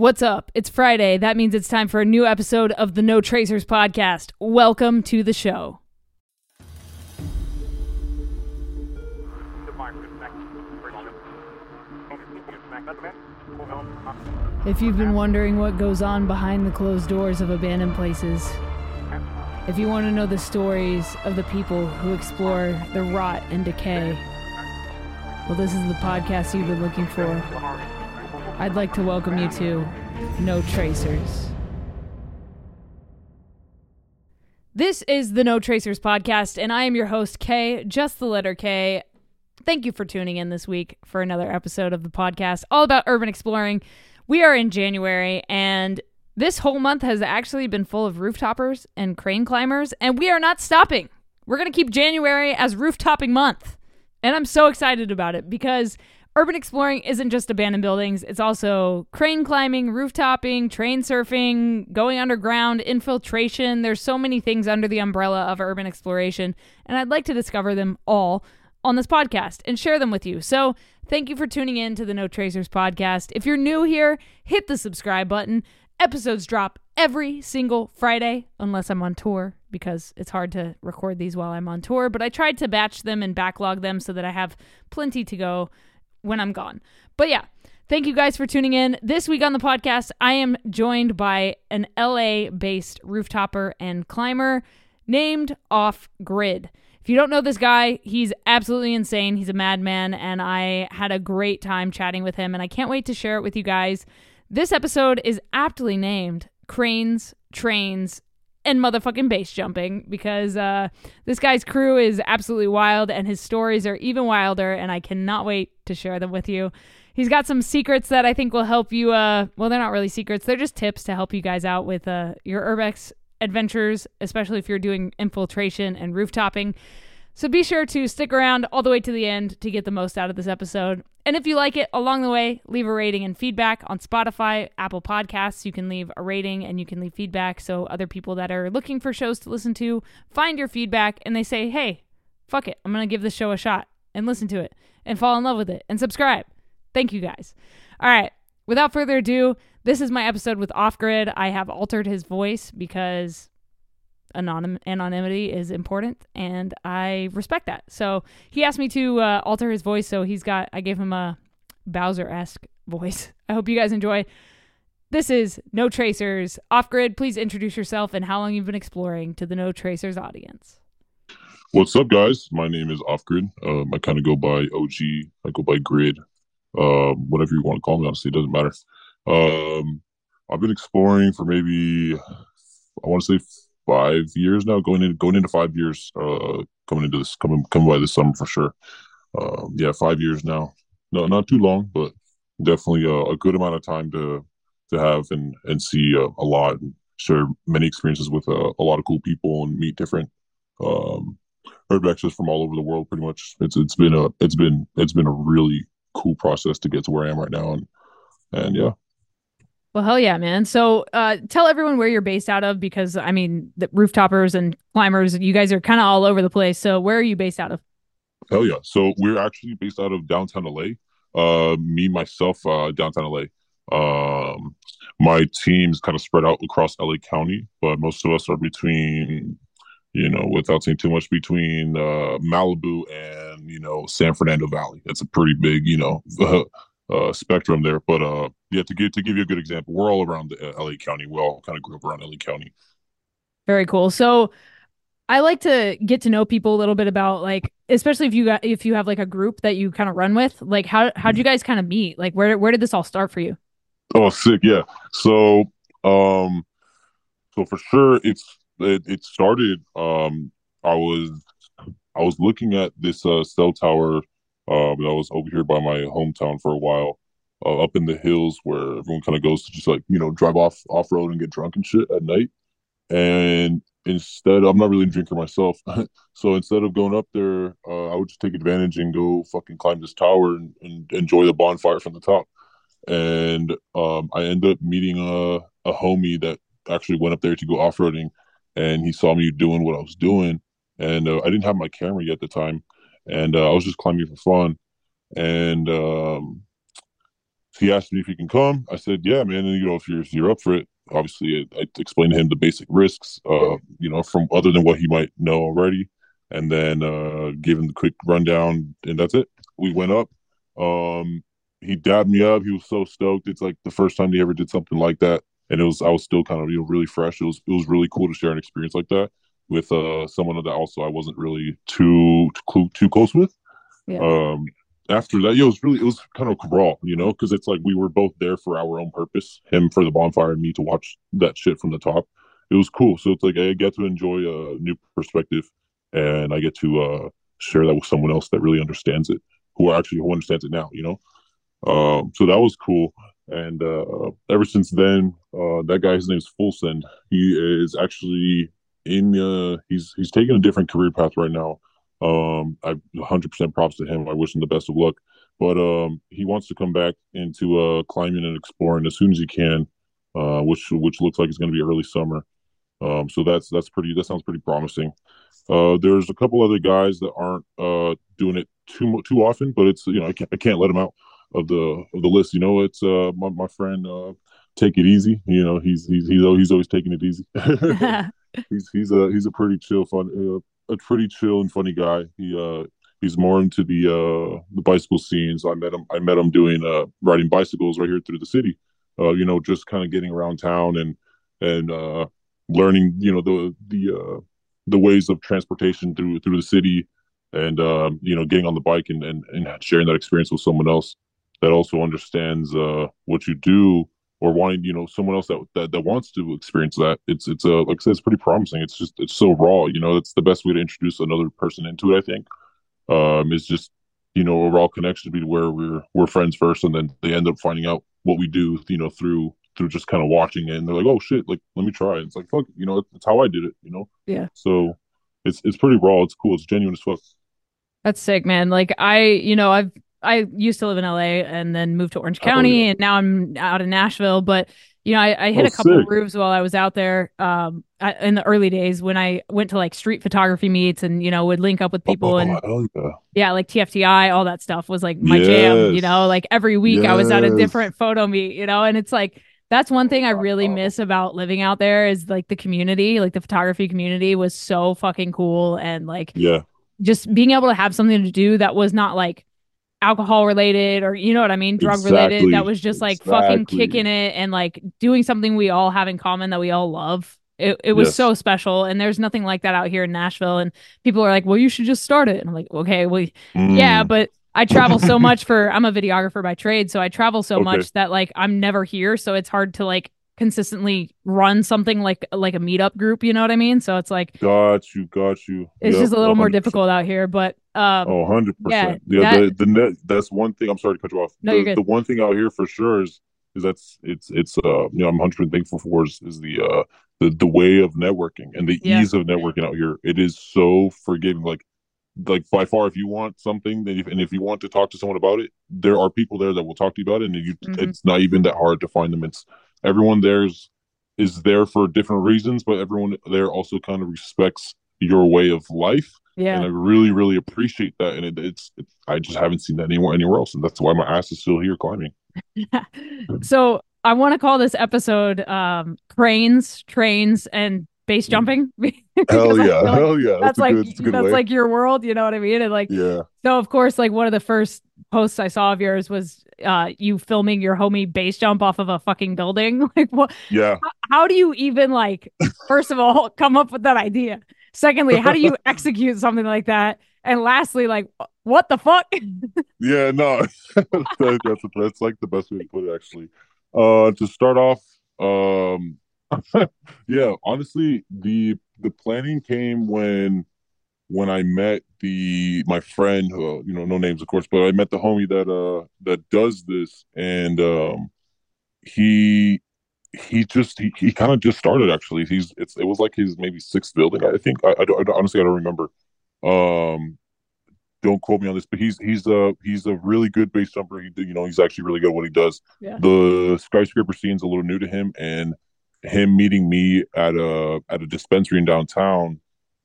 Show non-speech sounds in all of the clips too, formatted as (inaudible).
What's up? It's Friday. That means it's time for a new episode of the No Tracers podcast. Welcome to the show. If you've been wondering what goes on behind the closed doors of abandoned places, if you want to know the stories of the people who explore the rot and decay, well, this is the podcast you've been looking for. I'd like to welcome you to No Tracers. This is the No Tracers podcast, and I am your host, Kay, just the letter K. Thank you for tuning in this week for another episode of the podcast, all about urban exploring. We are in January, and this whole month has actually been full of rooftoppers and crane climbers, and we are not stopping. We're going to keep January as rooftopping month. And I'm so excited about it because urban exploring isn't just abandoned buildings, it's also crane climbing, rooftopping, train surfing, going underground, infiltration. There's so many things under the umbrella of urban exploration, and I'd like to discover them all on this podcast and share them with you. So, thank you for tuning in to the No Tracers podcast. If you're new here, hit the subscribe button. Episodes drop every single Friday, unless I'm on tour, because it's hard to record these while I'm on tour. But I tried to batch them and backlog them so that I have plenty to go when I'm gone. But yeah, thank you guys for tuning in. This week on the podcast, I am joined by an LA based rooftopper and climber named Off Grid. If you don't know this guy, he's absolutely insane. He's a madman, and I had a great time chatting with him, and I can't wait to share it with you guys. This episode is aptly named Cranes, Trains, and motherfucking base jumping because uh, this guy's crew is absolutely wild and his stories are even wilder, and I cannot wait to share them with you. He's got some secrets that I think will help you. Uh, well, they're not really secrets, they're just tips to help you guys out with uh, your Urbex adventures, especially if you're doing infiltration and rooftopping. So be sure to stick around all the way to the end to get the most out of this episode. And if you like it along the way, leave a rating and feedback on Spotify, Apple Podcasts. You can leave a rating and you can leave feedback so other people that are looking for shows to listen to find your feedback and they say, hey, fuck it, I'm going to give this show a shot and listen to it and fall in love with it and subscribe. Thank you guys. All right, without further ado, this is my episode with Off Grid. I have altered his voice because anonym anonymity is important and I respect that. So he asked me to uh, alter his voice, so he's got I gave him a Bowser esque voice. (laughs) I hope you guys enjoy. This is No Tracers Off Grid. Please introduce yourself and how long you've been exploring to the No Tracers audience. What's up, guys? My name is Off Grid. Um, I kind of go by OG. I go by Grid. Um, whatever you want to call me, honestly, it doesn't matter. Um, I've been exploring for maybe I want to say five years now, going in going into five years, uh, coming into this coming coming by this summer for sure. Uh, yeah, five years now. No, not too long, but definitely a, a good amount of time to to have and and see a, a lot and share many experiences with a, a, lot of cool people and meet different um urbexers from all over the world. Pretty much, it's it's been a it's been it's been a really cool process to get to where I am right now, and and yeah, well, hell yeah, man. So uh, tell everyone where you're based out of because, I mean, the rooftoppers and climbers, you guys are kind of all over the place. So where are you based out of? Hell yeah. So we're actually based out of downtown LA. Uh, me, myself, uh, downtown LA. Um, my team's kind of spread out across LA County, but most of us are between, you know, without saying too much, between uh, Malibu and, you know, San Fernando Valley. That's a pretty big, you know, (laughs) uh, spectrum there. But uh, yeah, to give to give you a good example, we're all around the uh, LA County. We all kind of grew up around LA County. Very cool. So I like to get to know people a little bit about like, especially if you got if you have like a group that you kind of run with. Like, how how'd you guys kind of meet? Like, where where did this all start for you? Oh, sick. Yeah. So, um, so for sure, it's it, it started. Um, I was I was looking at this uh, cell tower um, I was over here by my hometown for a while, uh, up in the hills where everyone kind of goes to just like you know drive off off road and get drunk and shit at night. And instead, I'm not really a drinker myself, (laughs) so instead of going up there, uh, I would just take advantage and go fucking climb this tower and, and enjoy the bonfire from the top. And um, I ended up meeting a a homie that actually went up there to go off roading, and he saw me doing what I was doing, and uh, I didn't have my camera yet at the time and uh, I was just climbing for fun. And um, he asked me if he can come. I said, yeah, man. And you know, if you're if you're up for it, obviously I, I explained to him the basic risks, uh, you know, from other than what he might know already, and then uh, gave him the quick rundown, and that's it. We went up. Um, he dabbed me up. He was so stoked. It's like the first time he ever did something like that, and it was I was still kind of you know really fresh. It was it was really cool to share an experience like that with uh someone that also I wasn't really too too, too close with. Yeah. Um, after that, it was really it was kind of raw, you know, because it's like we were both there for our own purpose. Him for the bonfire, and me to watch that shit from the top. It was cool. So it's like I get to enjoy a new perspective, and I get to uh, share that with someone else that really understands it, who actually who understands it now, you know. Um, so that was cool. And uh, ever since then, uh, that guy, his name is Fulsend. He is actually in. Uh, he's he's taking a different career path right now. Um, I 100% props to him. I wish him the best of luck. But um, he wants to come back into uh, climbing and exploring as soon as he can, uh, which which looks like it's going to be early summer. Um, so that's that's pretty. That sounds pretty promising. Uh, there's a couple other guys that aren't uh, doing it too too often, but it's you know I can't I can't let them out of the of the list. You know, it's uh, my my friend. Uh, take it easy. You know, he's he's he's always, he's always taking it easy. (laughs) (laughs) he's he's a he's a pretty chill, fun, uh, a pretty chill and funny guy. He uh he's more into the uh the bicycle scene. So I met him I met him doing uh riding bicycles right here through the city. Uh, you know, just kind of getting around town and and uh learning, you know, the the uh the ways of transportation through through the city and um, you know, getting on the bike and, and and sharing that experience with someone else that also understands uh what you do or wanting you know someone else that, that that wants to experience that it's it's a uh, like i said it's pretty promising. It's just it's so raw you know it's the best way to introduce another person into it i think. Um it's just you know a raw connection to be where we're we're friends first and then they end up finding out what we do you know through through just kind of watching it and they're like oh shit like let me try. It. it's like fuck you know it's how i did it you know? Yeah. So it's it's pretty raw. It's cool. It's genuine as fuck. That's sick man. Like i you know i've I used to live in LA and then moved to Orange County, oh, yeah. and now I'm out in Nashville. But you know, I, I hit oh, a couple sick. roofs while I was out there um, I, in the early days when I went to like street photography meets and you know would link up with people oh, and yeah. yeah. like TFTI, all that stuff was like my yes. jam. You know, like every week yes. I was at a different photo meet. You know, and it's like that's one thing I really miss about living out there is like the community, like the photography community was so fucking cool and like yeah, just being able to have something to do that was not like alcohol related or you know what I mean, drug exactly. related. That was just like exactly. fucking kicking it and like doing something we all have in common that we all love. It, it was yes. so special and there's nothing like that out here in Nashville and people are like, "Well, you should just start it." And I'm like, "Okay, well, mm. yeah, but I travel so (laughs) much for I'm a videographer by trade, so I travel so okay. much that like I'm never here, so it's hard to like consistently run something like like a meetup group you know what i mean so it's like got you got you it's yep, just a little 100%. more difficult out here but um oh 100 yeah, yeah that, the, the net that's one thing i'm sorry to cut you off no, the, you're good. the one thing out here for sure is is that's it's it's uh you know i'm 100 thankful for is, is the uh the, the way of networking and the yeah. ease of networking out here it is so forgiving like like by far if you want something and if, and if you want to talk to someone about it there are people there that will talk to you about it and you, mm-hmm. it's not even that hard to find them it's everyone there's is there for different reasons, but everyone there also kind of respects your way of life. Yeah. And I really, really appreciate that. And it, it's, it's, I just haven't seen that anywhere, anywhere else. And that's why my ass is still here climbing. (laughs) so I want to call this episode um, Cranes, Trains, and Base mm. Jumping. (laughs) hell yeah. Like hell yeah. That's, that's like, good, that's, that's like your world. You know what I mean? And like, yeah. So, of course, like one of the first posts I saw of yours was uh you filming your homie base jump off of a fucking building? (laughs) Like what yeah. how, how do you even like first of all (laughs) come up with that idea? Secondly how do you (laughs) execute something like that? And lastly like what the fuck? Yeah no. That's that's like the best way to put it actually. Uh to start off um yeah honestly the the planning came when when I met the my friend, who you know, no names of course, but I met the homie that uh that does this, and um, he he just he, he kind of just started actually. He's it's it was like his maybe sixth building. I think I, I, don't, I honestly I don't remember. Um, don't quote me on this, but he's he's a he's a really good base jumper. He you know he's actually really good at what he does. Yeah. The skyscraper scene's a little new to him, and him meeting me at a at a dispensary in downtown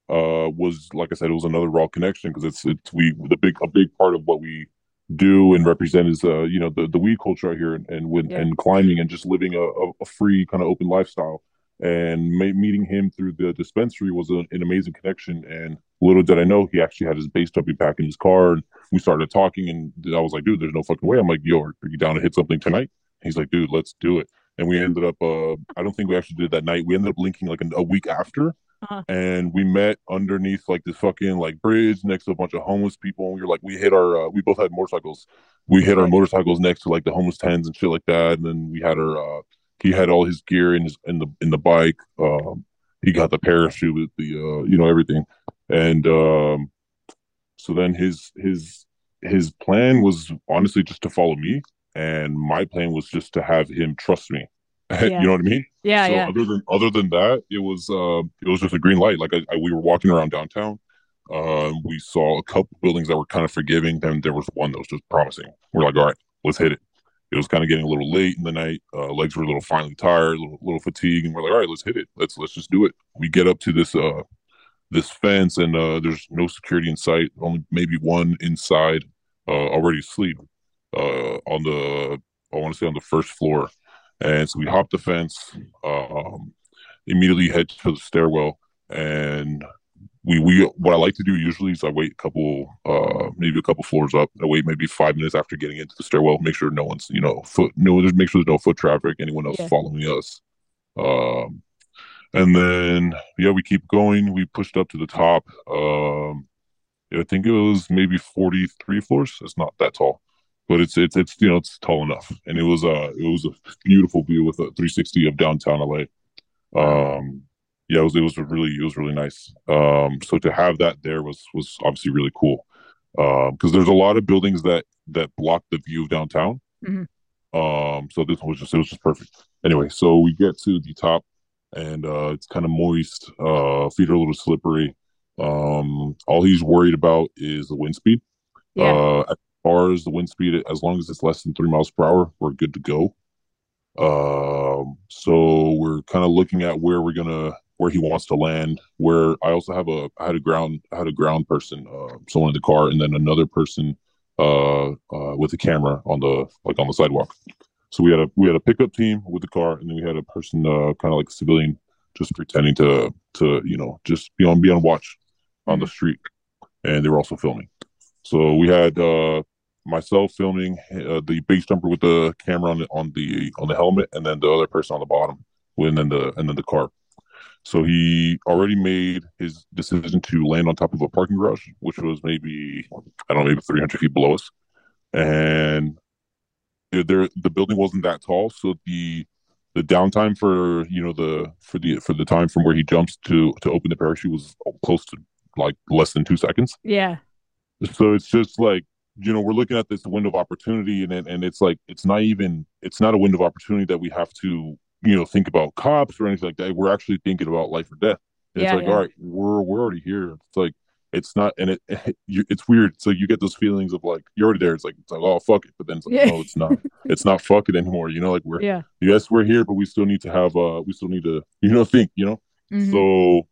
uh, was like I said, it was another raw connection because it's it's we the big a big part of what we do and represent is uh you know the the weed culture out here and and with Yeah. and climbing and just living a, a, free kind of open lifestyle. And ma- meeting him through the dispensary was a, an amazing connection. And little did i know he actually had his base jumping pack in his car and we started talking and i was like dude there's no fucking way. I'm like yo are you down to hit something tonight? He's like dude let's do it. And we ended up uh i don't think we actually did that night. We ended up linking like a, a week after Uh-huh. and we met underneath like this fucking like bridge next to a bunch of homeless people. And we were like we hit our uh, we both had motorcycles. We hit our motorcycles next to like the homeless tents and shit like that. And then we had our uh he had all his gear in his in the in the bike. Um he got the parachute with the uh you know everything. And um so then his his his plan was honestly just to follow me. And my plan was just to have him trust me (laughs) Yeah. you know what i mean Yeah, so yeah. other than other than that, it was uh, it was just a green light. Like I, I, we were walking around downtown, uh, we saw a couple buildings that were kind of forgiving. Then there was one that was just promising. We're like, all right, let's hit it. It was kind of getting a little late in the night. Uh, legs were a little finally tired, a little, little fatigued, and we're like, all right, let's hit it. Let's let's just do it. We get up to this uh this fence, and uh, there's no security in sight. Only maybe one inside, uh, already asleep, uh, on the I want to say on the first floor. And so we hop the fence, um, immediately head to the stairwell, and we we what I like to do usually is I wait a couple, uh, maybe a couple floors up. I wait maybe five minutes after getting into the stairwell, make sure no one's you know foot no, just make sure there's no foot traffic, anyone else Yeah. following us. Um, and then yeah, we keep going. We pushed up to the top. Um, I think it was maybe forty three floors. It's not that tall but it's it's it's you know it's tall enough. And it was uh it was a beautiful view with a 360 of downtown la um yeah it was it was really it was really nice. Um so to have that there was was obviously really cool. Um because there's a lot of buildings that that block the view of downtown. Mhm. um so this one was just it was just perfect. Anyway so we get to the top and uh it's kind of moist uh feet are a little slippery. Um all he's worried about is the wind speed. Yeah. uh, as far as the wind speed, as long as it's less than three miles per hour, we're good to go. Um, so we're kind of looking at where we're gonna, where he wants to land. Where I also have a, I had a ground, I had a ground person, uh, someone in the car, and then another person, uh, uh, with a camera on the, like on the sidewalk. So we had a, we had a pickup team with the car, and then we had a person, uh, kind of like a civilian, just pretending to, to, you know, just be on, be on watch on the street, and they were also filming. So we had uh, myself filming uh, the base jumper with the camera on the on the on the helmet, and then the other person on the bottom, and then the and then the car. So he already made his decision to land on top of a parking garage, which was maybe I don't know, maybe 300 feet below us, and there, there the building wasn't that tall, so the the downtime for you know the for the for the time from where he jumps to to open the parachute was close to like less than two seconds. Yeah. So it's just like you know we're looking at this window of opportunity, and and it's like it's not even it's not a window of opportunity that we have to you know think about cops or anything like that. We're actually thinking about life or death. And Yeah, it's like yeah. all right, we're we're already here. It's like it's not, and it, (laughs) you, it's weird. So you get those feelings of like you're already there. It's like it's like oh fuck it, but then it's like Yeah. no, it's not. (laughs) It's not fuck it anymore. You know, like we're Yeah. yes we're here, but we still need to have uh we still need to you know think you know. Mhm. So,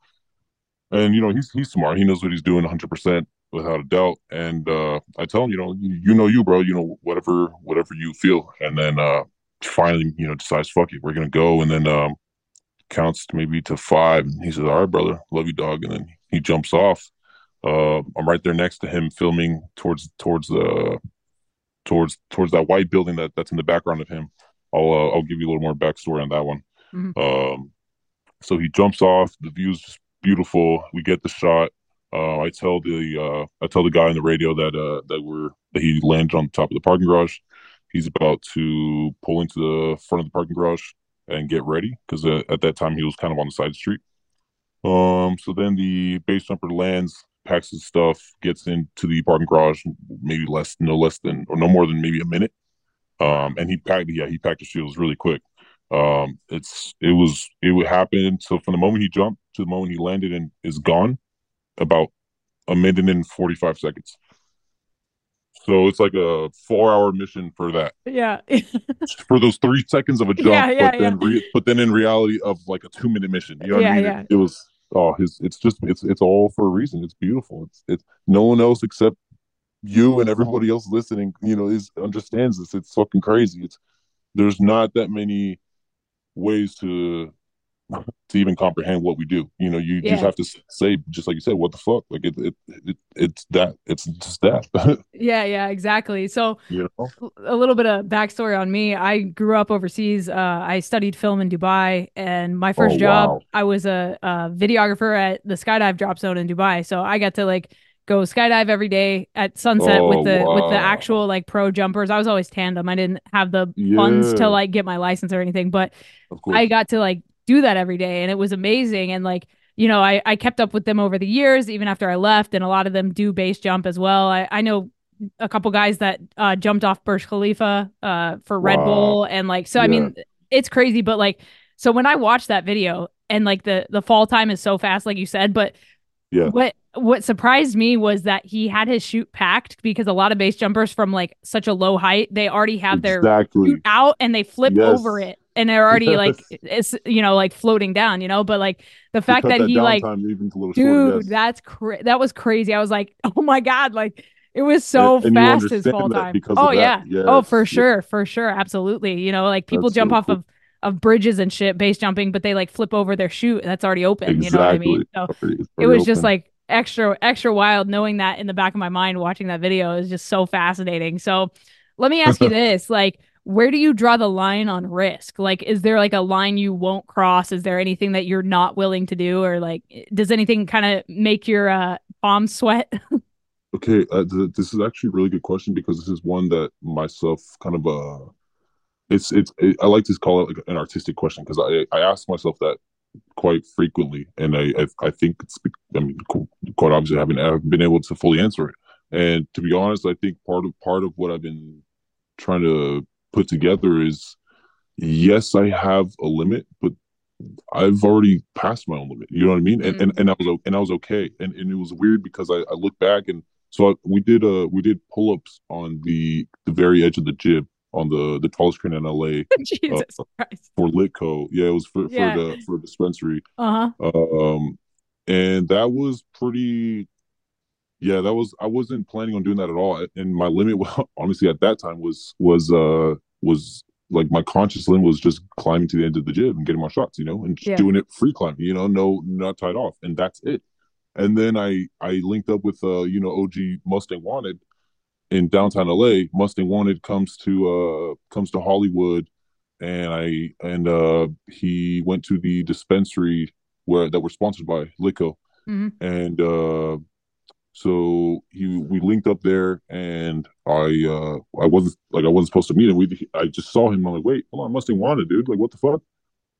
and you know, he's he's smart. He knows what he's doing 100 percent without a doubt. And uh, I tell him, you know, you, know you, bro. You know, whatever whatever you feel. And then uh, finally, you know, decides, fuck it, we're gonna go. And then um, counts maybe to five. And he says, all right, brother, love you, dog. And then he jumps off. Uh, I'm right there next to him, filming towards towards the towards towards that white building that that's in the background of him. I'll uh, I'll give you a little more backstory on that one. Mhm. Um, so he jumps off. The view's just beautiful. We get the shot. Uh, I tell the uh, I tell the guy on the radio that uh, that we're that he landed on the top of the parking garage. He's about to pull into the front of the parking garage and get ready because uh, at that time he was kind of on the side street. Um, so then the base jumper lands, packs his stuff, gets into the parking garage, maybe less, no less than, or no more than maybe a minute. Um, and he packed, yeah, he packed his shields really quick. Um, it's, it was, it would happen. So from the moment he jumped to the moment he landed and is gone, about a minute and 45 seconds. So it's like a four hour mission for that, Yeah. (laughs) for those three seconds of a jump, Yeah, yeah, but then, re- but then in reality of like a two minute mission. You know what Yeah, I mean? yeah. It, it was, oh, his, it's just, it's, it's all for a reason. It's beautiful. It's, it's no one else except you and everybody else listening, you know, is understands this. It's fucking crazy. It's there's not that many ways to to even comprehend what we do. You know, you Yeah. just have to say, just like you said, what the fuck? Like it, it, it it's that. It's just that. (laughs) Yeah, yeah, exactly. So you know. a little bit of backstory on me. I grew up overseas. Uh, I studied film in Dubai, and my first Oh, job, wow. I was a, a videographer at the skydive drop zone in Dubai. So I got to like go skydive every day at sunset Oh, with the with the actual like pro jumpers. I was always tandem. I didn't have the funds to like get my license or anything, but I got to like do that every day and it was amazing. And like, you know, I, I kept up with them over the years, even after I left, and a lot of them do base jump as well. I, I know a couple guys that uh, jumped off Burj Khalifa uh, for Red Wow. Bull. And like, so I mean, it's crazy, but like, so when I watched that video and like the the fall time is so fast, like you said, but Yeah. what what surprised me was that he had his chute packed because a lot of base jumpers from like such a low height, they already have their exactly. shoot out and they flip Yes. over it and they're already (laughs) like it's you know like floating down you know but like the fact cut that he like dude shorter, yes. that's cra- that was crazy i was like (laughs) oh my god like it was so And- and fast his fall time oh yeah that. oh for Yes. sure for sure absolutely you know like people That's jump so off cool. of of bridges and shit base jumping but they like flip over their chute and that's already open you know what i mean so it's it was just like extra extra wild knowing that in the back of my mind watching that video is just so fascinating so let me ask you (laughs) this like where do you draw the line on risk? Like is there like a line you won't cross? Is there anything that you're not willing to do? Or like does anything kind of make your uh palms sweat? (laughs) Okay, uh, th- this is actually a really good question because this is one that myself kind of uh, it's it's it, I like to call it like an artistic question because I I ask myself that quite frequently, and I I, I think it's I mean quite obviously I haven't I haven't been able to fully answer it, and to be honest, I think part of part of what I've been trying to put together is yes, I have a limit, but I've already passed my own limit. You know what I mean? And Mm. and, and I was and I was okay. And and it was weird because I, I look back and so I, we did uh we did pull ups on the the very edge of the jib on the the tallest crane in LA (laughs) jesus christ for Litco. Yeah, it was for Yeah. for the for a dispensary. uh-huh Um, and that was pretty. Yeah, that was. I wasn't planning on doing that at all. And my limit, (laughs) honestly, at that time was was uh was like my conscious limit was just climbing to the end of the jib and getting my shots, you know, and Yeah. doing it free climbing, you know, no not tied off, and that's it. And then I I linked up with uh you know OG Mustang Wanted in downtown LA. Mustang Wanted comes to uh comes to Hollywood, and I and uh he went to the dispensary where that were sponsored by Litco, Mhm. and uh so he we linked up there, and I uh I wasn't like I wasn't supposed to meet him. We I just saw him. I'm like, wait, hold on, Mustang Wanted, dude. Like, what the fuck?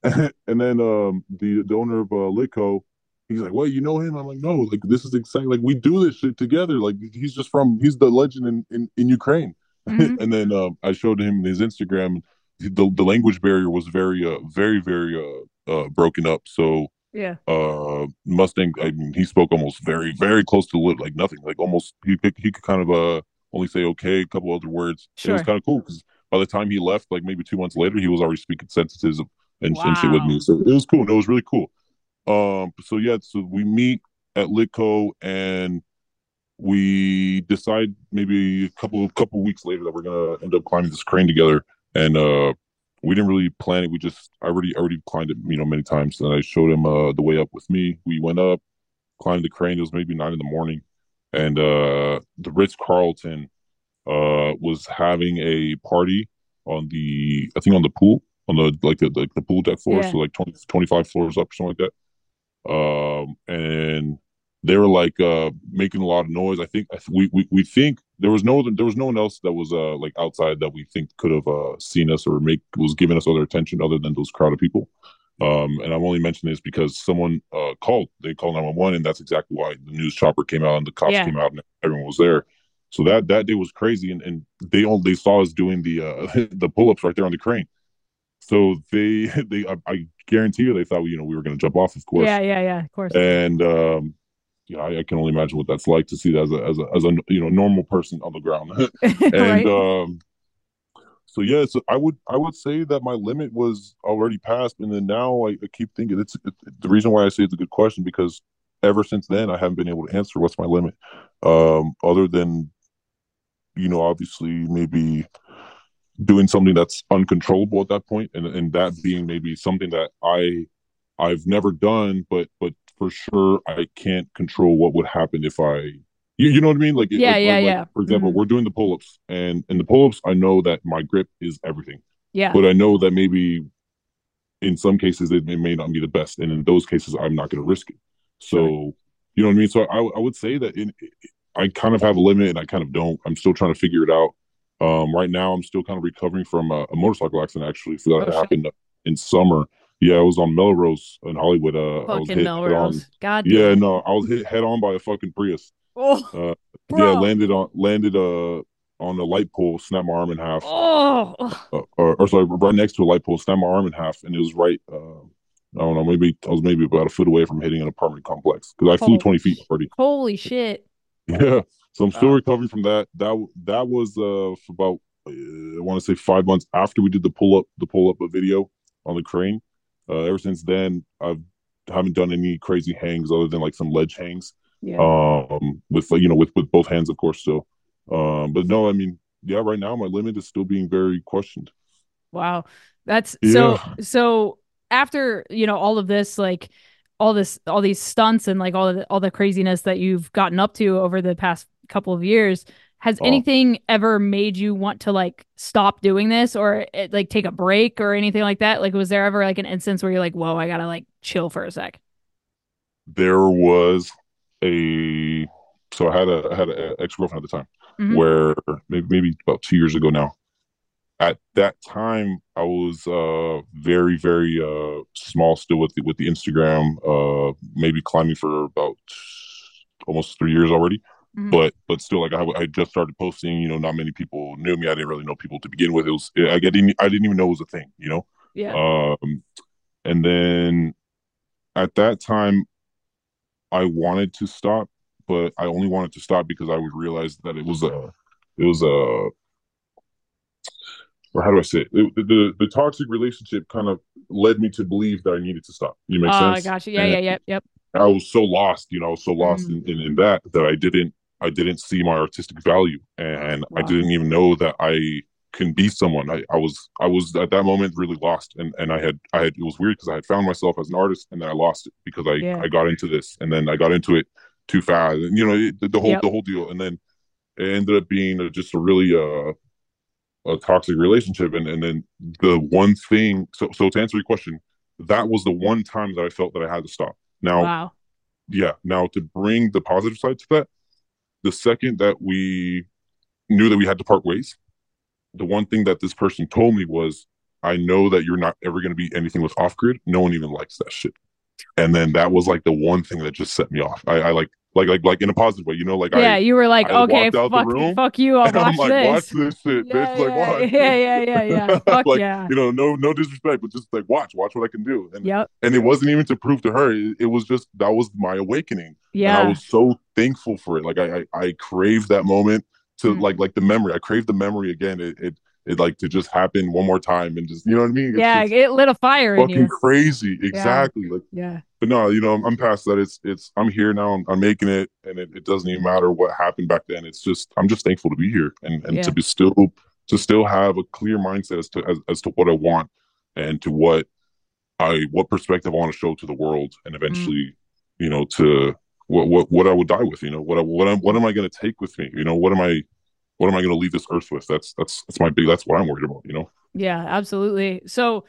(laughs) and then um the the owner of uh, Litco, he's like, "Well, you know him?" I'm like, "No, like this is exciting. Like we do this shit together. Like he's just from he's the legend in in, in Ukraine." Mhm. (laughs) and then um, I showed him his Instagram. The the language barrier was very uh very very uh uh broken up. So yeah uh Mustang, I mean, he spoke almost very very close to lit like nothing. Like almost he could he could kind of uh only say okay, a couple other words. It was kind of cool because by the time he left, like maybe two months later, he was already speaking sentences and, and shit with me. So it was cool. and It was really cool. Um, so yeah, so we meet at Litco and we decide maybe a couple couple weeks later that we're gonna end up climbing this crane together. And uh we didn't really plan it. We just I already already climbed it, you know, many times. And I showed him uh the way up with me. We went up, climbed the crane. It was maybe nine in the morning. And uh the Ritz Carlton uh was having a party on the I think on the pool on the like the the, the pool deck floor, Yeah. so like 20, 25 floors up or something like that. Um and they were like uh making a lot of noise. I think we, we we think there was no there was no one else that was uh like outside that we think could have uh seen us or make was giving us other attention other than those crowd of people. Um and I'm only mentioning this because someone uh called they called 911 and that's exactly why the news chopper came out and the cops Yeah. came out and everyone was there. So that that day was crazy and, and they only they saw us doing the uh (laughs) the pull-ups right there on the crane. So they (laughs) they I, I guarantee you they thought you know we were going to jump off of course yeah yeah yeah of course and um yeah I, I can only imagine what that's like to see that as a as a as a you know normal person on the ground. (laughs) (laughs) And right um so yeah so i would i would say that my limit was already passed and then now i, I keep thinking it's it, the reason why i say it's a good question because ever since then i haven't been able to answer what's my limit. Um other than you know, obviously maybe doing something that's uncontrollable at that point, and and that being maybe something that I I've never done, but but for sure I can't control what would happen if I you, you know what I mean? Like yeah, like, yeah, like, yeah. For example, Mhm. we're doing the pull ups, and in the pull ups, I know that my grip is everything, Yeah. but I know that maybe in some cases it, it may not be the best, and in those cases, I'm not going to risk it. So Sure. you know what I mean? So I I would say that in, I kind of have a limit, and I kind of don't. I'm still trying to figure it out. Um, right now, I'm still kind of recovering from a, a motorcycle accident actually so that Oh, shit. happened in summer. Yeah, I was on Melrose in Hollywood. Uh, I was Fucking hit head on. Melrose. God Yeah, damn. no, I was hit head on by a fucking Prius. Oh, Uh, yeah, landed on landed uh on a light pole, snapped my arm in half, Oh. uh, or, or sorry, right next to a light pole, snapped my arm in half, and it was right. Uh, I don't know, maybe I was maybe about a foot away from hitting an apartment complex because I flew Holy twenty feet already. Holy shit. Yeah, so I'm still Wow. recovering from that. That that was uh about uh, I want to say five months after we did the pull up the pull up a video on the crane. Uh, ever since then, I've haven't done any crazy hangs other than like some ledge hangs. Yeah. Um, with you know with with both hands, of course. So, um, but no, I mean, yeah, right now my limit is still being very questioned. Wow. That's so Yeah. so after, you know, all of this like all this all these stunts and like all the, all the craziness that you've gotten up to over the past couple of years, has Oh. anything ever made you want to like stop doing this or eh, like take a break or anything like that? Like was there ever like an instance where you're like, "Whoa, I got to like chill for a sec." There was a so I had a I had an ex girlfriend at the time. Mhm. where maybe maybe about two years ago now. At that time, I was uh, very very uh, small still with the, with the Instagram. Uh, maybe climbing for about almost three years already, Mhm. but but still like I, I just started posting. You know, not many people knew me. I didn't really know people to begin with. It was I didn't I didn't even know it was a thing. You know, Yeah. um, and then at that time, I wanted to stop, but I only wanted to stop because I would realize that it was a, it was a, or how do I say it? It- the, the toxic relationship kind of led me to believe that I needed to stop. You make Oh, I sense? got you. Yeah, And yeah, yeah, yep. I was so lost, you know, I was so lost Mm. in, in, in that that I didn't I didn't see my artistic value and I didn't even know that I can be someone. I, I was I was at that moment really lost and, and I had I had it was weird because I had found myself as an artist and then I lost it because I, Yeah. I got into this and then I got into it too fast and you know it, the, the whole Yep. the whole deal and then it ended up being a, just a really uh a toxic relationship and and then the one thing so so to answer your question that was the one time that I felt that I had to stop. Now Wow. yeah now to bring the positive side to that the second that we knew that we had to part ways the one thing that this person told me was i know that you're not ever going to be anything with off grid. No one even likes that shit. And then that was like the one thing that just set me off. I, I like like like like in a positive way you know like yeah, i you were like, I "Okay, walked out the fuck room, fuck you. I'll and i'm watch like watch this." this shit Yeah, bitch like yeah, watch yeah, yeah, yeah, yeah. (laughs) Fuck like yeah. you know no no disrespect but just like watch watch what i can do and Yep. and it wasn't even to prove to her it, it was just that was my awakening Yeah. and I was so thankful for it. Like I, I, I craved that moment to Mm. like, like the memory. I craved the memory again. It, it, it like to just happen one more time and just, you know what I mean? It's yeah, it lit a fire in fucking you. crazy. Exactly. Like, Yeah. but no, you know, I'm, I'm past that. It's, it's, I'm here now. I'm, I'm making it, and it, it doesn't even matter what happened back then. It's just, I'm just thankful to be here and, and Yeah. to be still, to still have a clear mindset as to, as, as to what I want and to what I, what perspective I want to show to the world, and mm. eventually, you know, to what, what, what I would die with. You know, what, I, what, am, what am I going to take with me? You know, what am I, what am I going to leave this earth with? That's, that's, that's my big. That's what I'm worried about. You know. Yeah, absolutely. So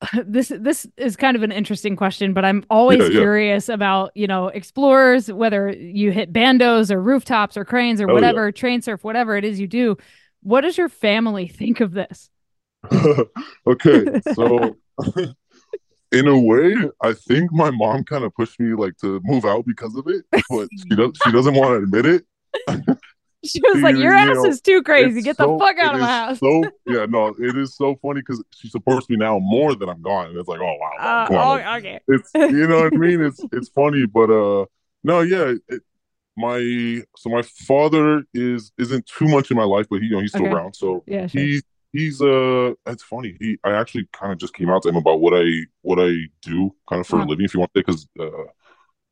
(laughs) this this is kind of an interesting question, but I'm always Yeah, yeah. curious about, you know, explorers, whether you hit bandos or rooftops or cranes or Hell yeah. whatever, train surf, whatever it is you do. What does your family (laughs) think of this? (laughs) okay, so in a way, I think my mom kind of pushed me like to move out because of it, but she does she doesn't want to admit it. (laughs) She was like, You Your ass know, is too crazy. Get so- the fuck out of my house. So (laughs) yeah, no, it is so funny because she supports me now more than I'm gone, and it's like, oh wow, Uh, oh, like, okay. it's (laughs) you know what I mean. It's it's funny, but uh, no, yeah, it, my so my father is isn't too much in my life, but he you know he's still Okay. around, so Yeah, sure. he he's uh it's funny he i actually kind of just came out to him about what i what i do kind of for Uh-huh. a living if you want to because uh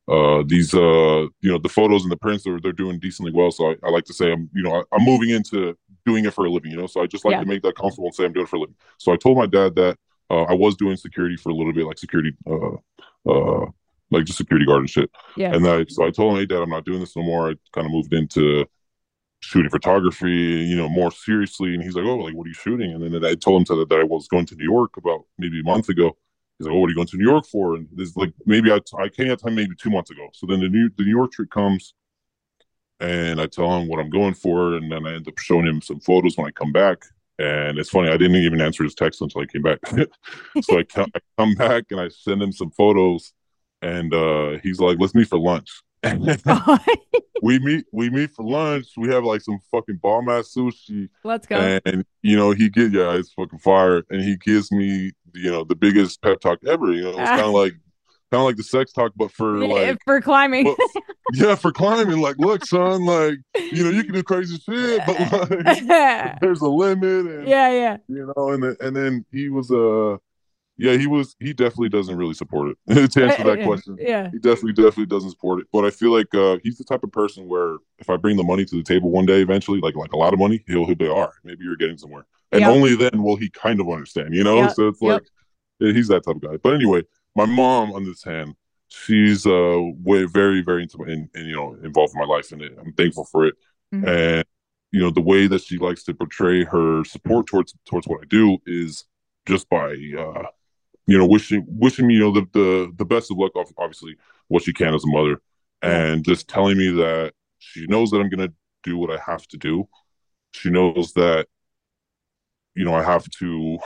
uh, these uh, you know the photos and the prints are they're doing decently well. So I, I like to say I'm you know I, am moving into doing it for a living. You know, so I just like yeah. to make that comfortable and say I'm doing it for a living. So I told my dad that uh, I was doing security for a little bit, like security, uh, uh, like just security guard and shit. Yeah. And I, so I told him, hey, dad, I'm not doing this no more. I kind of moved into shooting photography, you know, more seriously. And he's like, oh, like, what are you shooting? And then I told him to, that I was going to New York about maybe a month ago. He's like, oh, what are you going to New York for? And this like maybe I, I came at time maybe two months ago. So then the new the New York trip comes, and I tell him what I'm going for, and then I end up showing him some photos when I come back. And it's funny, I didn't even answer his text until I came back. (laughs) so I (laughs) come, I come back and I send him some photos, and uh, he's like, "Let's meet for lunch." (laughs) we meet we meet for lunch. We have like some fucking bomb ass sushi. Let's go. And you know, he get yeah, it's fucking fire. And he gives me you know the biggest pep talk ever. You know, it's kind of like kind of like the sex talk, but for (laughs) like for climbing. But, yeah, for climbing. Like, look, son, like you know, you can do crazy shit, but (laughs) like (laughs) there's a limit. And, yeah, yeah. You know, and then and then he was uh yeah, he was. He definitely doesn't really support it. to answer that question, yeah, he definitely definitely doesn't support it. But I feel like uh, he's the type of person where if I bring the money to the table one day, eventually, like like a lot of money, he'll he'll be all right. Maybe you're getting somewhere, and yep. only then will he kind of understand. You know, yep. so it's like yep. he's that type of guy. But anyway, my mom on this hand, she's uh way very very intimate and, and you know involved in my life, and I'm thankful for it. Mm-hmm. And you know the way that she likes to portray her support towards towards what I do is just by uh you know, wishing wishing me, you know, the the, the best of luck, obviously, what she can as a mother, and just telling me that she knows that I'm gonna do what I have to do. She knows that, you know, I have to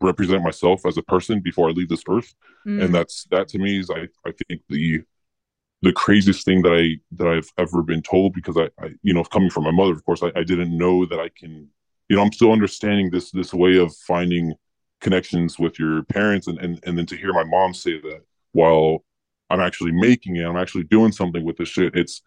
represent myself as a person before I leave this earth, mm. and that's that to me is I I think the the craziest thing that I that I've ever been told because I, I you know coming from my mother of course I, I didn't know that I can you know I'm still understanding this this way of finding connections with your parents and, and and then to hear my mom say that while I'm actually making it, I'm actually doing something with this shit. It's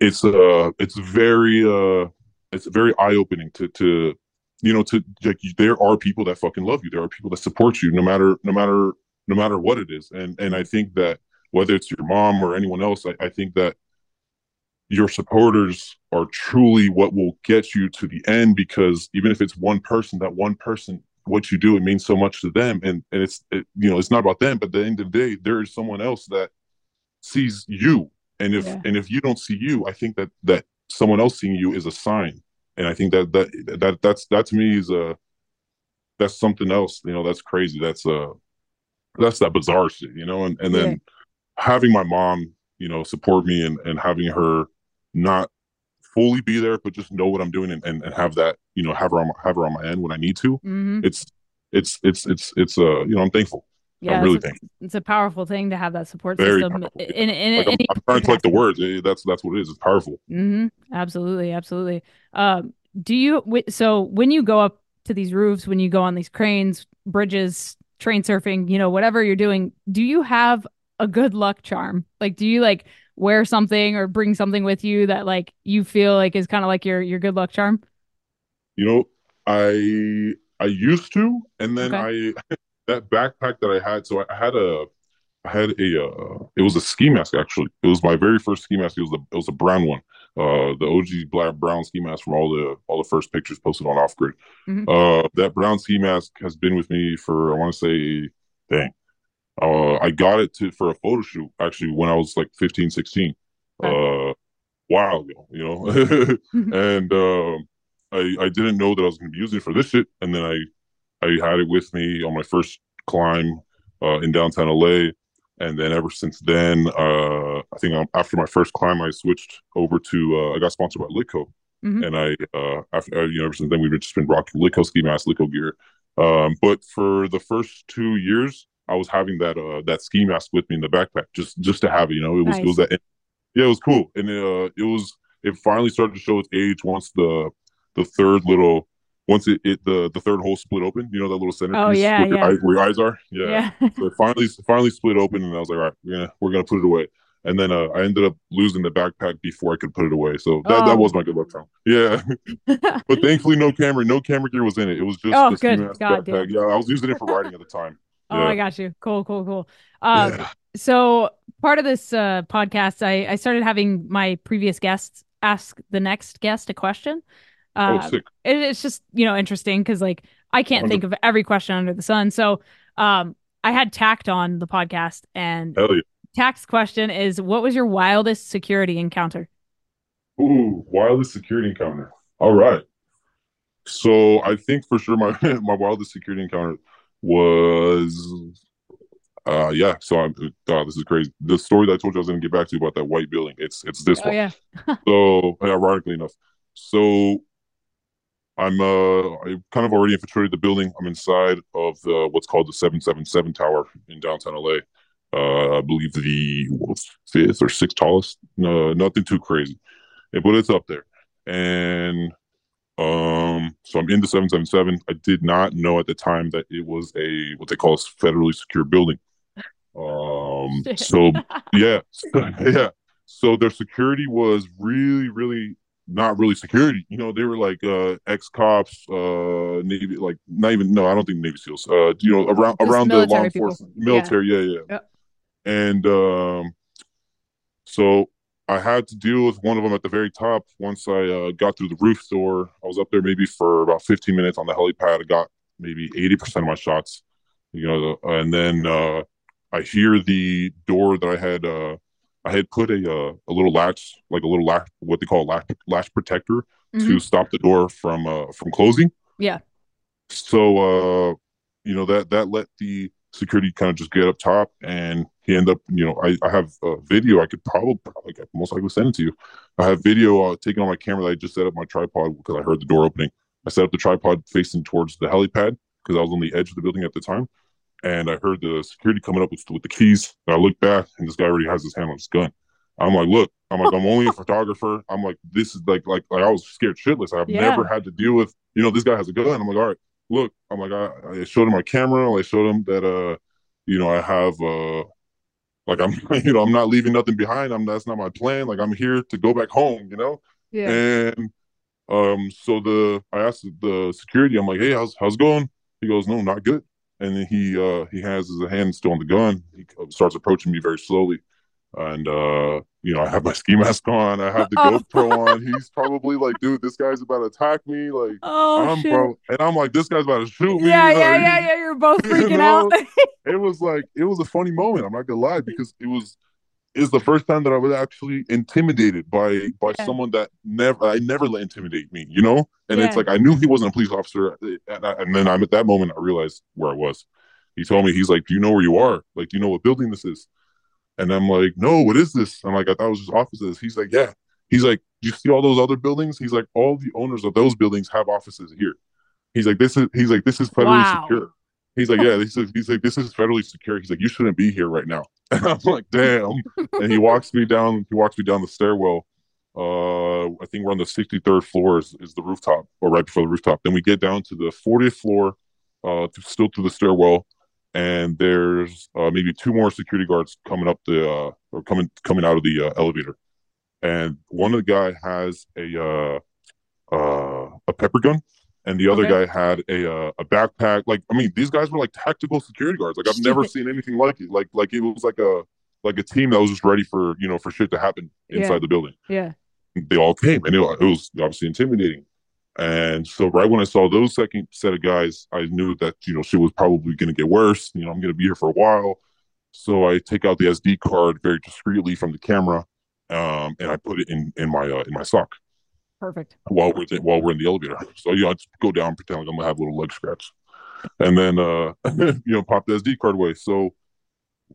it's uh it's very uh it's very eye opening to to you know to like there are people that fucking love you. There are people that support you no matter no matter no matter what it is. And and I think that whether it's your mom or anyone else, I, I think that your supporters are truly what will get you to the end because even if it's one person, that one person what you do it means so much to them and and it's it, you know it's not about them but at the end of the day there is someone else that sees you and if yeah. and if you don't see you i think that that someone else seeing you is a sign and i think that that that that's that to me is a that's something else you know that's crazy that's uh that's that bizarre shit you know and and then yeah. having my mom you know support me and and having her not fully be there, but just know what I'm doing and, and, and have that, you know, have her on my, have her on my end when I need to. Mm-hmm. It's it's it's it's it's uh you know I'm thankful. Yeah, really it's. A, it's a powerful thing to have that support Very system. Powerful. In, in, like I'm, I'm, trying to collect the words. That's that's what it is. It's powerful. Mm-hmm. Absolutely, absolutely. Um, do you so when you go up to these roofs, when you go on these cranes, bridges, train surfing, you know, whatever you're doing, do you have a good luck charm? Like, do you like wear something or bring something with you that like you feel like is kind of like your your good luck charm? You know, I I used to, and then okay. I (laughs) that backpack that I had. So I had a I had a uh, it was a ski mask actually. It was my very first ski mask. It was a it was a brown one. Uh, the OG black brown ski mask from all the all the first pictures posted on Off Grid. Mm-hmm. Uh, that brown ski mask has been with me for I want to say, dang, uh, I got it to for a photo shoot actually when I was like 15, 16, okay. uh, while ago, you know, (laughs) and uh, I I didn't know that I was going to be using it for this shit, and then I I had it with me on my first climb uh, in downtown LA, and then ever since then, uh, I think after my first climb, I switched over to uh, I got sponsored by Litco, mm-hmm. and I uh, after uh, you know ever since then we've just been rocking Litco ski mask, Litco gear. Um, but for the first two years, I was having that uh that ski mask with me in the backpack just just to have it. You know, it was nice. it was that yeah, it was cool, and uh, it was it finally started to show its age once the the third little once it, it the the third hole split open. You know that little center oh, piece yeah, where, yeah. Your eyes, where your eyes are. Yeah, yeah. so it finally finally split open, and I was like, all right, we're gonna we're gonna put it away. And then uh, I ended up losing the backpack before I could put it away. So that, oh. that was my good luck charm. Yeah. (laughs) but thankfully no camera, no camera gear was in it. It was just oh, good. God backpack. Yeah, I was using it for riding at the time. (laughs) Oh, I got you. Cool, cool, cool. Um, Yeah. so part of this uh, podcast, I, I started having my previous guests ask the next guest a question. Oh, sick. it, it's just you know interesting because like I can't think of every question under the sun. So um, I had Tact on the podcast, and Hell yeah. Tact's question is, "What was your wildest security encounter?" Ooh, wildest security encounter. All right. So I think for sure my (laughs) my wildest security encounter was uh yeah, so I'm uh, this is crazy. The story that I told you I was gonna get back to about that white building, it's it's this Oh one. yeah, (laughs) So ironically enough. So I'm uh I kind of already infiltrated the building. I'm inside of the what's called the 777 tower in downtown LA. Uh I believe the fifth or sixth tallest. No, nothing too crazy. But it's up there. And um so I'm in the 777. I did not know at the time that it was a what they call a federally secure building. Um (laughs) so yeah. (laughs) yeah. So their security was really, really not really security. You know, they were like uh ex cops, uh Navy like not even no, I don't think Navy SEALs. Uh you know, around Just around the law military people. enforcement military, yeah, yeah. Yep. And um so I had to deal with one of them at the very top once I uh, got through the roof door. I was up there maybe for about 15 minutes on the helipad. I got maybe 80% of my shots, you know, and then uh, I hear the door that I had. Uh, I had put a uh, a little latch, like a little latch, what they call a latch, latch protector, to Mhm. stop the door from uh, from closing. Yeah. So uh, you know that that let the security kind of just get up top, and he ended up. You know, I I have a video. I could probably, probably most likely send it to you. I have video uh, taken on my camera that I just set up my tripod because I heard the door opening. I set up the tripod facing towards the helipad because I was on the edge of the building at the time, and I heard the security coming up with, with the keys. And I look back, and this guy already has his hand on his gun. I'm like, look, I'm like, I'm only a (laughs) photographer. I'm like, this is like, like, like I was scared shitless. I've Yeah. never had to deal with, you know, this guy has a gun. I'm like, all right, look, I'm like, I, I showed him my camera. I showed him that, uh, you know, I have, uh, like, I'm, (laughs) you know, I'm not leaving nothing behind. I'm, that's not my plan. Like, I'm here to go back home, you know? yeah, And um, so the I asked the security, I'm like, hey, how's how's it going? He goes, no, not good. And then he uh he has his hand still on the gun. He starts approaching me very slowly, and uh you know I have my ski mask on, I have the (laughs) Oh. GoPro on. He's probably like, dude, this guy's about to attack me, like. oh I'm shit. bro, and I'm like, this guy's about to shoot me. yeah, like, yeah, yeah, yeah. You're both (laughs) you freaking know? out. (laughs) It was like it was a funny moment. I'm not gonna lie because it was is the first time that I was actually intimidated by by Yeah. someone that never I never let intimidate me, you know. And it's like I knew he wasn't a police officer, and, I, and then I'm at that moment I realized where I was. He told me he's like, "Do you know where you are? Like, do you know what building this is?" And I'm like, "No, what is this?" I'm like, "I thought it was just offices." He's like, "Yeah." He's like, "You see all those other buildings?" He's like, "All the owners of those buildings have offices here." He's like, "This is." He's like, "This is federally Wow. secure." He's like, "Yeah." He's like, "He's like, this is federally secure." He's like, "You shouldn't be here right now." (laughs) And I'm like, "Damn." and he walks me down. He walks me down the stairwell. Uh, I think we're on the 63rd floor is, is the rooftop, or right before the rooftop. Then we get down to the 40th floor, uh, still through the stairwell, and there's uh, maybe two more security guards coming up the uh, or coming coming out of the uh, elevator. And one of the guy has a uh, uh, a pepper gun, and the other Okay. guy had a uh, a backpack. Like, I mean, these guys were like tactical security guards. Like, I've never (laughs) seen anything like it. Like, like it was like a like a team that was just ready for you know for shit to happen inside Yeah. the building. yeah. They all came, and it, it was obviously intimidating. And so, right when I saw those second set of guys, I knew that you know shit was probably going to get worse. You know, I'm going to be here for a while. So I take out the SD card very discreetly from the camera, um, and I put it in in my uh, in my sock Perfect. while we're while we're in the elevator. So you know, I just go down, pretend like I'm gonna have a little leg scratch, and then uh, (laughs) you know, pop the SD card away. So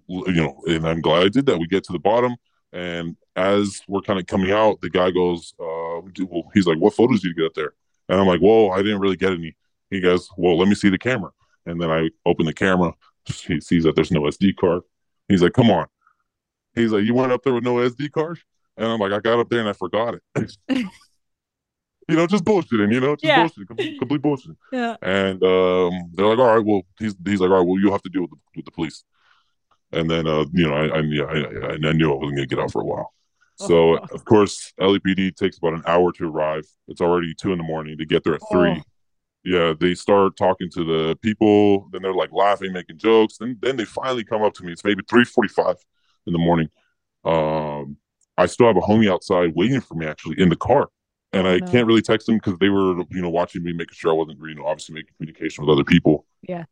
you know, and I'm glad I did that. We get to the bottom, and as we're kind of coming out, the guy goes, uh, well, he's like, "What photos did you get up there?" And I'm like, "Whoa, I didn't really get any." He goes, "Well, let me see the camera." And then I open the camera. He sees that there's no SD card. He's like, "Come on." He's like, "You went up there with no SD card?" And I'm like, "I got up there and I forgot it." (laughs) (laughs) you know, just bullshitting. You know, just Yeah. bullshitting, complete, complete bullshit. Yeah. And um, they're like, "All right, well," he's he's like, "All right, well, you'll have to deal with the, with the police." And then, uh, you know, I I, yeah, I, I I knew I wasn't gonna get out for a while. So Oh. of course, LAPD takes about an hour to arrive. It's already two in the morning to get there at three. yeah, they start talking to the people. Then they're like laughing, making jokes. Then then they finally come up to me. It's maybe three forty five in the morning. Um, I still have a homie outside waiting for me actually in the car, and I No. can't really text them because they were you know watching me, making sure I wasn't you know obviously making communication with other people. Yeah.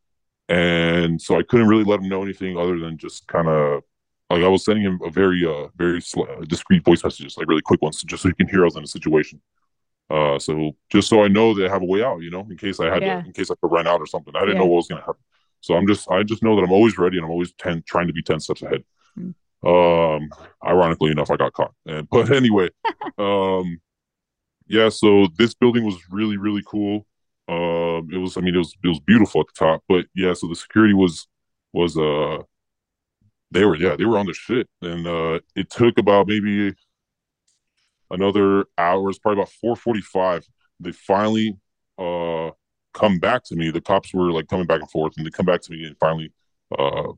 and so I couldn't really let him know anything other than just kind of like I was sending him a very uh very sl- discreet voice messages, like really quick ones, just so he can hear I was in a situation. Uh, so just so I know that I have a way out, you know, in case I had Yeah. to, in case I could run out or something. I didn't Yeah. know what was going to happen. So I'm just, I just know that I'm always ready and I'm always ten, trying to be 10 steps ahead. Mm. Um, ironically enough, I got caught. And, (laughs) but anyway, um, yeah, so this building was really, really cool. Um, it was, I mean, it was, it was beautiful at the top, but yeah, so the security was, was, uh, they were, yeah, they were on the shit. And, uh, it took about maybe another hour, it's probably about 445. They finally, uh, come back to me. The cops were like coming back and forth and they come back to me and finally, uh,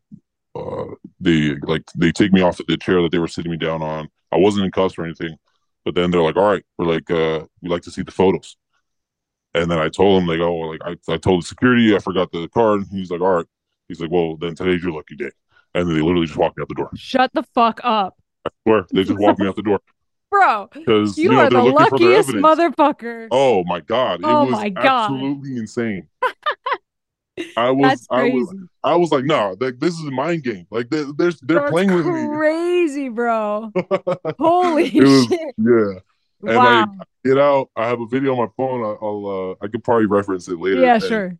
uh, they like they take me off of the chair that they were sitting me down on. I wasn't in cuffs or anything, but then they're like, "All right, we're like, uh, we like to see the photos." And then I told him, like, "Oh, like I, I told the security I forgot the card." And he's like, "All right." He's like, "Well, then today's your lucky day." And then they literally just walked me out the door. Shut the fuck up, I swear, they just walked me out the door (laughs) bro. because You, you, know are the looking for their luckiest motherfucker. Oh my god, it Oh was my God. absolutely insane. (laughs) (laughs) I was, I was, I was like, no, like, this is a mind game. Like they, they're they're That's playing with me. Crazy, bro. (laughs) Holy was- shit! Yeah. And wow. Get out. I have a video on my phone. I- I'll uh, I could probably reference it later. yeah, And sure.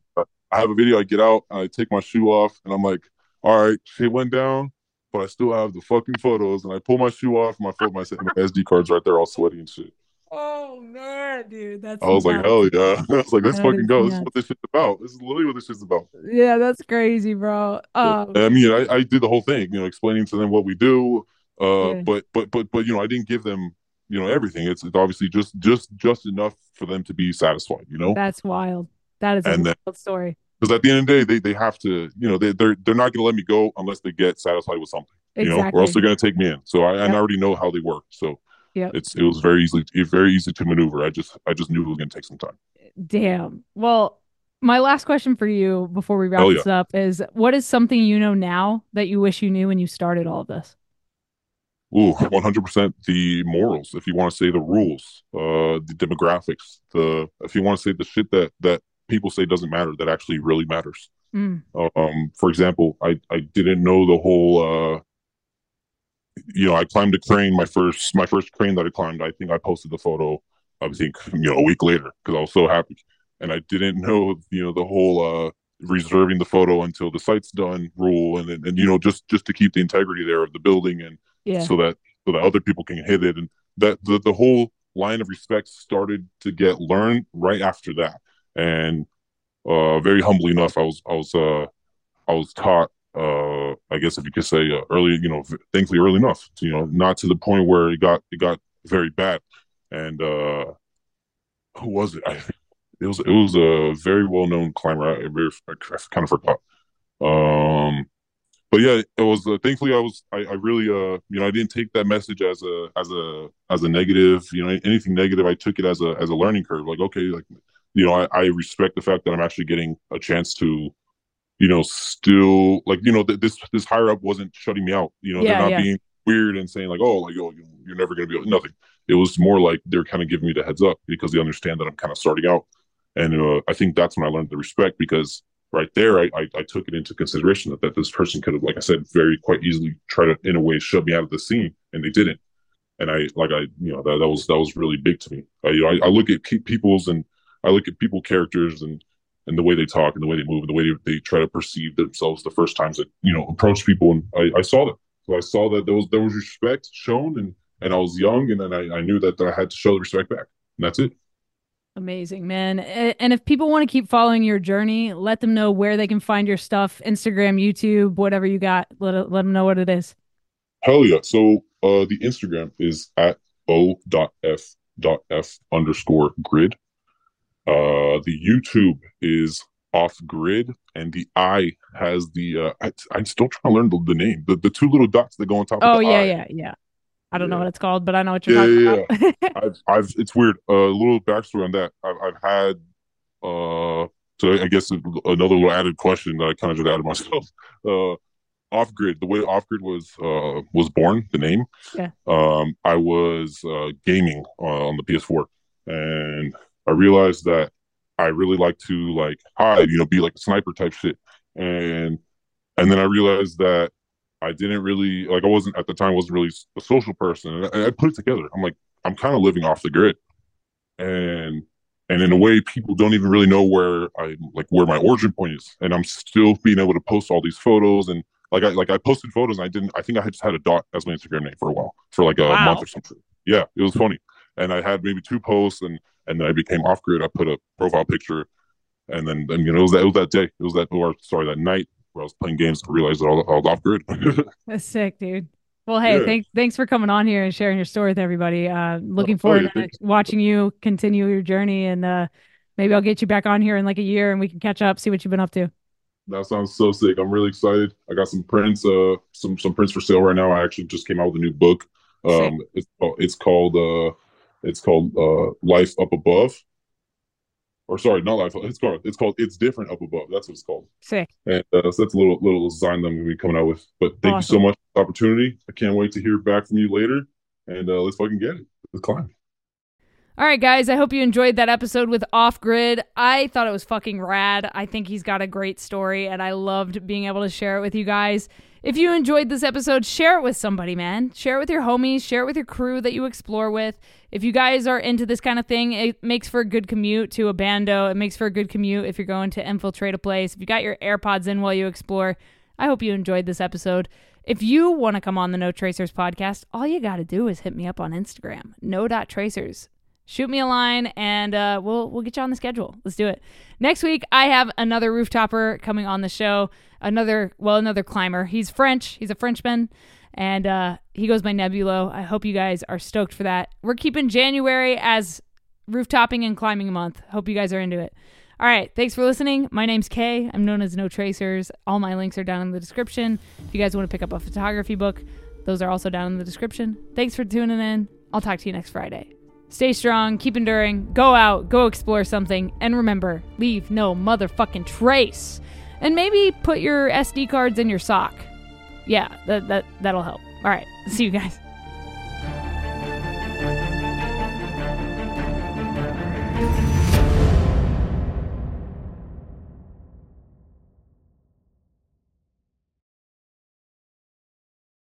I have a video. I get out. And I take my shoe off, and I'm like, all right, shit went down, but I still have the fucking photos. And I pull my shoe off. My foot, my, my SD cards right there, all sweaty and shit. Oh man, dude, that's. I was like, hell yeah. (laughs) I was like, let's That fucking go. This is what this shit's about. This is literally what this shit's about. Yeah, that's crazy, bro. Um, I mean, I, I did the whole thing, you know, explaining to them what we do. Uh, Yeah. but but but but you know, I didn't give them, you know, everything. It's, it's obviously just just just enough for them to be satisfied, you know. that's wild. That is a And then- wild story. Because at the end of the day, they, they have to, you know, they they're they're not going to let me go unless they get satisfied with something, you know, or else they're going to take me in. So I, Yep. I already know how they work. So Yep. it's it was very easily very easy to maneuver. I just I just knew it was going to take some time. Damn. Well, my last question for you before we wrap Hell this up is what is something you know now that you wish you knew when you started all of this? Ooh, one hundred percent the morals, if you want to say the rules, uh, the demographics, the if you want to say the shit that that people say doesn't matter, that actually really matters. Mm, Um, for example, I I didn't know the whole. Uh, you know, I climbed a crane. My first my first crane that I climbed. I think I posted the photo. I think you know a week later because I was so happy, and I didn't know you know the whole uh, reserving the photo until the site's done rule, and and, and you know just just to keep the integrity there of the building and yeah. so that so that other people can hit it and that the, the whole line of respect started to get learned right after that and uh very humbly enough i was i was uh i was taught uh i guess if you could say uh, early you know thankfully early enough to, you know not to the point where it got it got very bad and uh who was it I, it was it was a very well-known climber i, I, I kind of forgot um but yeah, it was. Uh, thankfully, I was. I, I really, uh, you know, I didn't take that message as a as a as a negative. You know, anything negative, I took it as a as a learning curve. Like, okay, like, you know, I, I respect the fact that I'm actually getting a chance to, you know, still like, you know, th- this this higher up wasn't shutting me out. You know, Yeah, they're not yeah. being weird and saying like, oh, like, oh, you- you're never gonna be able, nothing. It was more like they're kind of giving me the heads up because they understand that I'm kind of starting out, and uh, I think that's when I learned the respect because right there, I, I, I took it into consideration that, that this person could have, like I said, very quite easily try to, in a way, shove me out of the scene, and they didn't. And I, like I, you know, that, that was that was really big to me. I, you know, I, I look at pe- people's and I look at people characters and and the way they talk and the way they move and the way they, they try to perceive themselves the first times that you know approach people, and I, I saw that. So I saw that there was there was respect shown, and and I was young, and then I, I knew that, that I had to show the respect back, and that's it. Amazing, man. And if people want to keep following your journey, let them know where they can find your stuff Instagram, YouTube, whatever you got. Let, it- let them know what it is. Hell yeah. So uh the Instagram is at o.f.f underscore grid. Uh the YouTube is off grid and the I has the uh I, I'm still trying to learn the, the name. The the two little dots that go on top Oh, yeah, I. yeah, yeah. I don't know what it's called, but I know what you're Yeah, talking yeah, about. (laughs) I've I've it's weird. A uh, little backstory on that. I've I've had uh, so I guess another little added question that I kind of just added (laughs) myself. Uh, off grid, the way off grid was uh was born, the name. Yeah. Um, I was uh, gaming on the PS4, and I realized that I really like to like hide, you know, be like a sniper type shit, and and then I realized that I didn't really like I wasn't at the time wasn't really a social person, and I, I put it together. I'm like I'm kind of living off the grid, and and in a way people don't even really know where I like where my origin point is, and I'm still being able to post all these photos and like I like I posted photos and I didn't I think I just had a dot as my Instagram name for a while for like a Wow. month or something. Yeah, it was funny, and I had maybe two posts and and then I became off grid. I put a profile picture, and then then you know it was that it was that day it was that or sorry that night where I was playing games and realized that I was, I was off grid. (laughs) That's sick, dude. Well, hey, Yeah. thanks thanks for coming on here and sharing your story with everybody. Uh, looking Oh, forward yeah, to thanks. watching you continue your journey, and uh, maybe I'll get you back on here in like a year, and we can catch up, see what you've been up to. That sounds so sick. I'm really excited. I got some prints, uh, some some prints for sale right now. I actually just came out with a new book. Um, it's called, it's called uh, it's called uh, Life Up Above, or sorry, not Life. It's called it's called It's Different Up Above. That's what it's called. Sick. And uh, so that's a little little design that I'm gonna be coming out with. But thank you so much for the opportunity. I can't wait to hear back from you later. And uh, let's fucking get it. Let's climb. All right, guys, I hope you enjoyed that episode with Off Grid. I thought it was fucking rad. I think he's got a great story, and I loved being able to share it with you guys. If you enjoyed this episode, share it with somebody, man. Share it with your homies, share it with your crew that you explore with. If you guys are into this kind of thing, it makes for a good commute to a bando. It makes for a good commute if you're going to infiltrate a place. If you got your AirPods in while you explore, I hope you enjoyed this episode. If you want to come on the No Tracers podcast, all you got to do is hit me up on Instagram, no.tracers shoot me a line and uh, we'll we'll get you on the schedule. Let's do it. Next week I have another rooftopper coming on the show. Another well, another climber. He's French. He's a Frenchman, and uh, he goes by Nebulo. I hope you guys are stoked for that. We're keeping January as rooftopping and climbing month. Hope you guys are into it. All right, thanks for listening. My name's Kay. I'm known as No Tracers. All my links are down in the description. If you guys want to pick up a photography book, those are also down in the description. Thanks for tuning in. I'll talk to you next Friday. Stay strong, keep enduring, go out, go explore something, and remember, leave no motherfucking trace. And maybe put your SD cards in your sock. Yeah, that, that that'll help. All right, (laughs) see you guys.